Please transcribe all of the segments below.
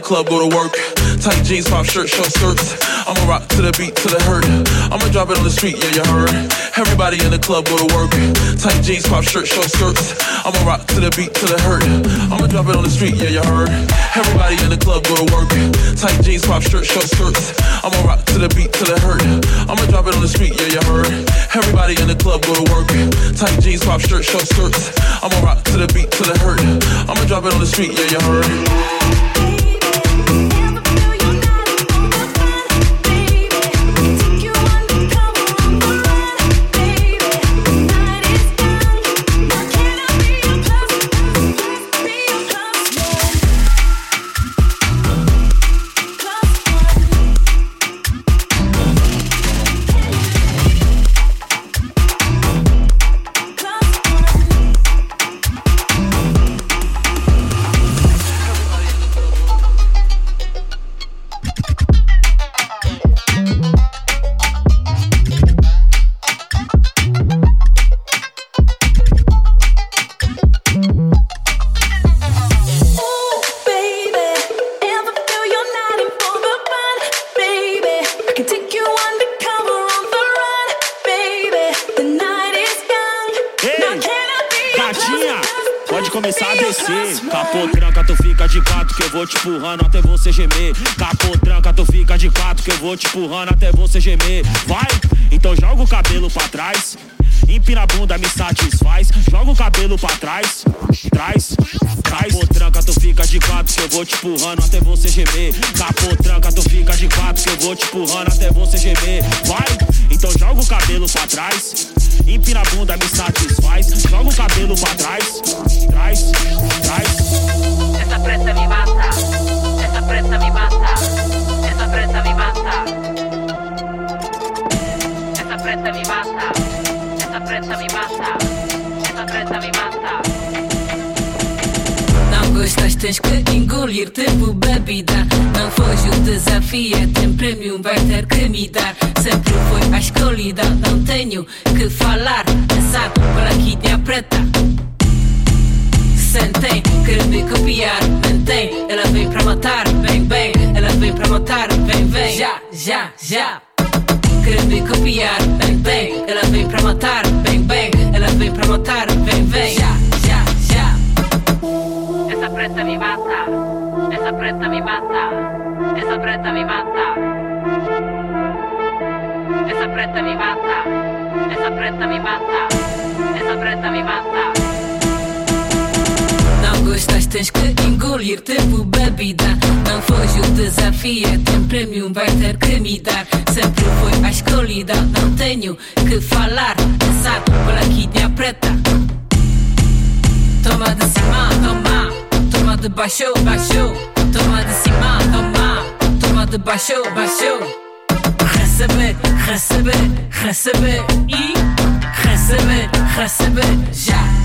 club, go to work. Tight jeans, pop shirt, short skirts. I'ma rock to the beat, to the hurt. I'ma drop it on the street, yeah, you heard. Everybody in the club, go to work. Tight jeans, pop shirt, short skirts. I'ma rock to the beat, to the hurt. I'ma drop it on the street, yeah, you heard. Everybody in the club, go to work. Tight jeans, pop shirt, short skirts. I'ma rock to the beat, to the hurt. I'ma drop it on the street, yeah, you heard. Everybody in the club, go to work. Tight jeans, pop shirt, short skirts. I'ma rock to the beat, to the hurt. I'ma drop it on the street, yeah, you heard. Empurrando até você gemer. Capô tranca, tu fica de quatro que eu vou te empurrando até você gemer. Vai, então joga o cabelo pra trás. Empina a bunda, me satisfaz. Joga o cabelo pra trás. Trás, trás. Capô tranca, tu fica de quatro que eu vou te empurrando até você gemer. Capô tranca, tu fica de quatro que eu vou te empurrando até você gemer. Vai, então joga o cabelo pra trás. Empina a bunda, me satisfaz. Joga o cabelo pra trás. Trás, trás. Essa pressa me mata pressa me mata. Essa pressa me mata. Essa pressa me mata. Essa pressa me mata. Essa pressa me mata. Não gostas, tens que engolir tipo bebida. Não foge o desafio, é tem prêmio, vai ter que me dar. Sempre foi a escolhida, não já, já. Me copiar, tens que engolir tempo bebida. Não foge o desafio, é tem prémio, vai ter que me dar. Sempre foi a escolhida, não tenho que falar. Essa bolaquinha preta. Toma de cima, toma. Toma de baixo, baixo. Toma de cima, toma. Toma de baixo, baixo. Receber, receber, receber e receber, receber. Já.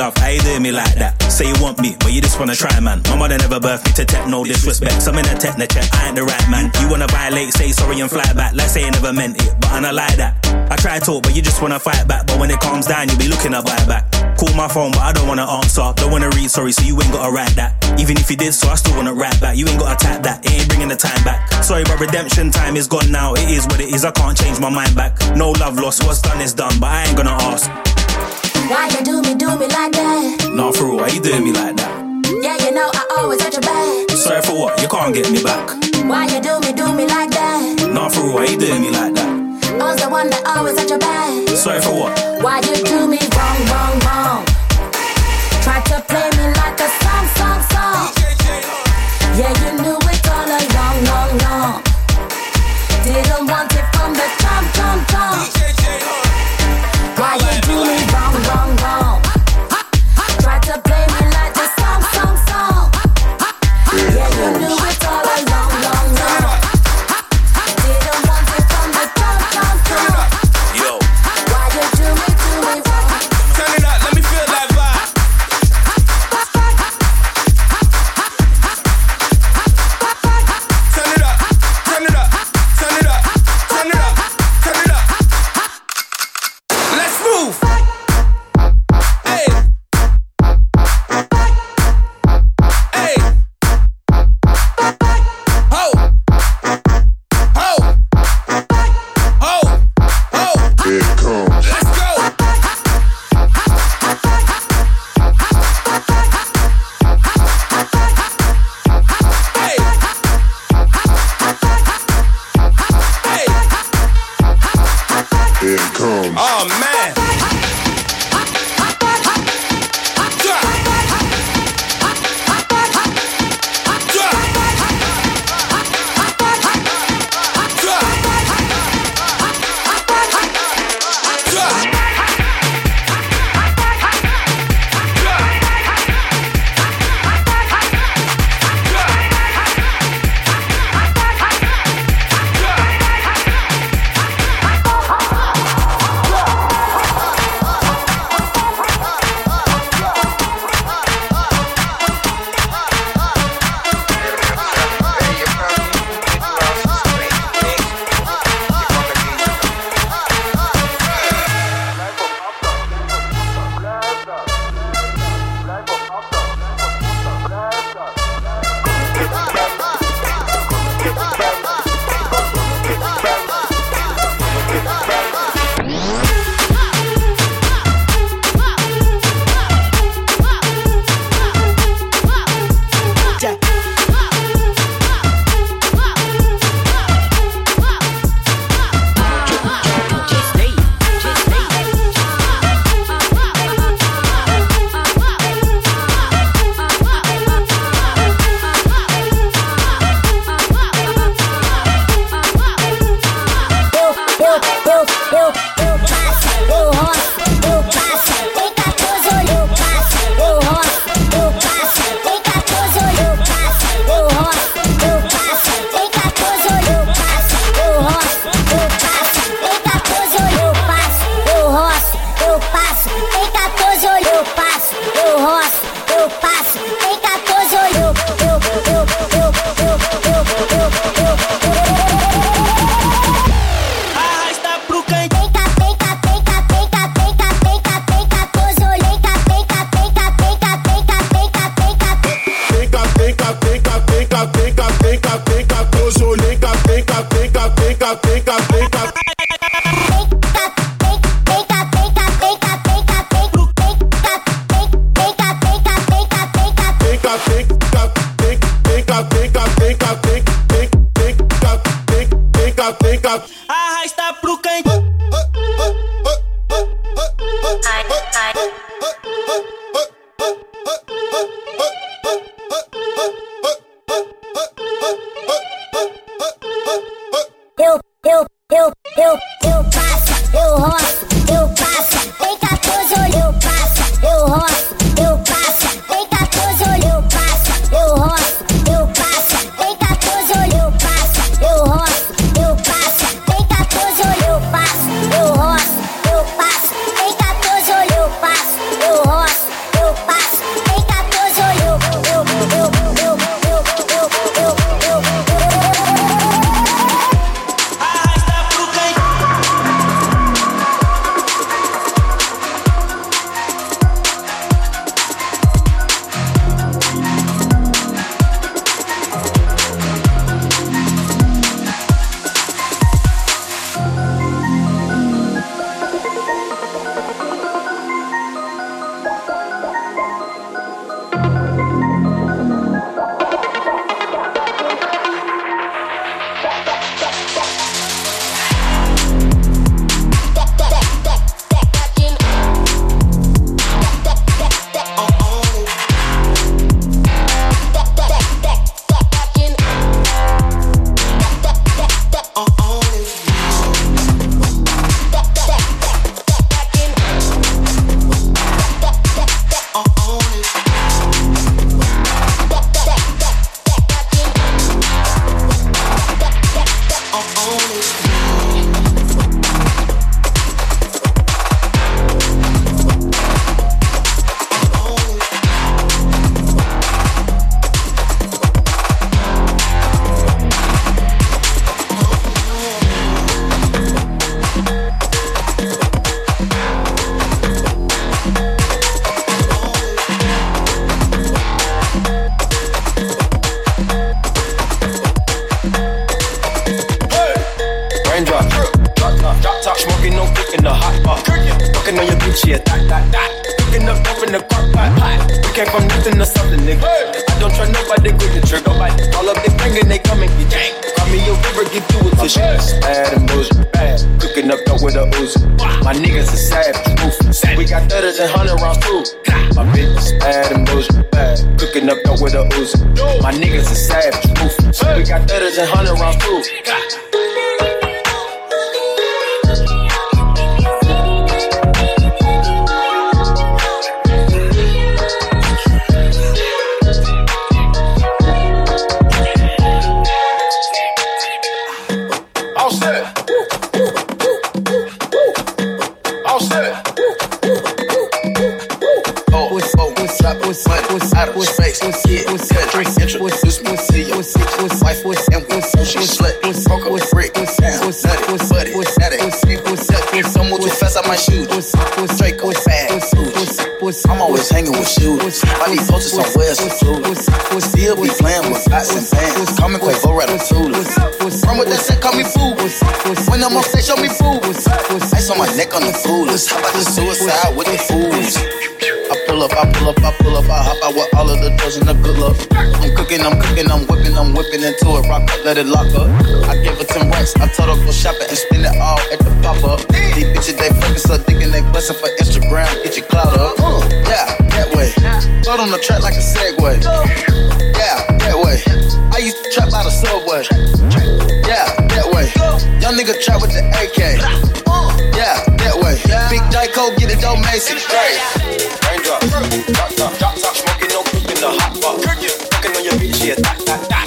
Love, how you doing me like that? Say you want me, but you just wanna try, man. My mother never birthed me to tech, no disrespect. Some in a techno check, I ain't the right man. You wanna violate, say sorry and fly back. Like say you never meant it, but I not like that. I try to talk, but you just wanna fight back. But when it calms down, you be looking at buyback. Call my phone, but I don't wanna answer. Don't wanna read, sorry, so you ain't gotta write that. Even if you did, so I still wanna write back. You ain't gotta type that, it ain't bringing the time back. Sorry, but redemption time is gone now. It is what it is, I can't change my mind back. No love lost, what's done is done, but I ain't gonna ask. Why you do me, do me like that? Nah, for real, why you doing me like that? Yeah, you know I always got your back. Sorry for what? You can't get me back. Why you do me, do me like that? Nah, for real, why you doing me like that? I was the one that always had your back. Sorry for what? Why you do me wrong, wrong, wrong? Try to play me like a song, song, song. Yeah, you knew it all along, long, long. Didn't want it from the jump, jump, jump. my shoes. Fast. I'm always hanging with shooters. I need posters somewhere West Coast. Still be playing with dots and bands. Call me Quavo Ratatouille. From with the shit, call me fool. When I'm on stage, show me fool. Ice on my neck on the foolers. How about the suicide with the fools? Let it lock up. I give her 10 racks, I told her go shopping and spend it all at the pop up. These bitches, they fucking so thinking they bustin' for Instagram, get your clout up. Yeah, that way. Throw on the track like a Segway. Yeah, that way. I used to trap by the subway. Yeah, that way. Young nigga trap with the AK. Yeah, that way. Big Dyko, get it, don't Mason. Raindrop, drop top, drop top, smoking no in the hot pot. Fucking on your bitch, yeah, that, that, that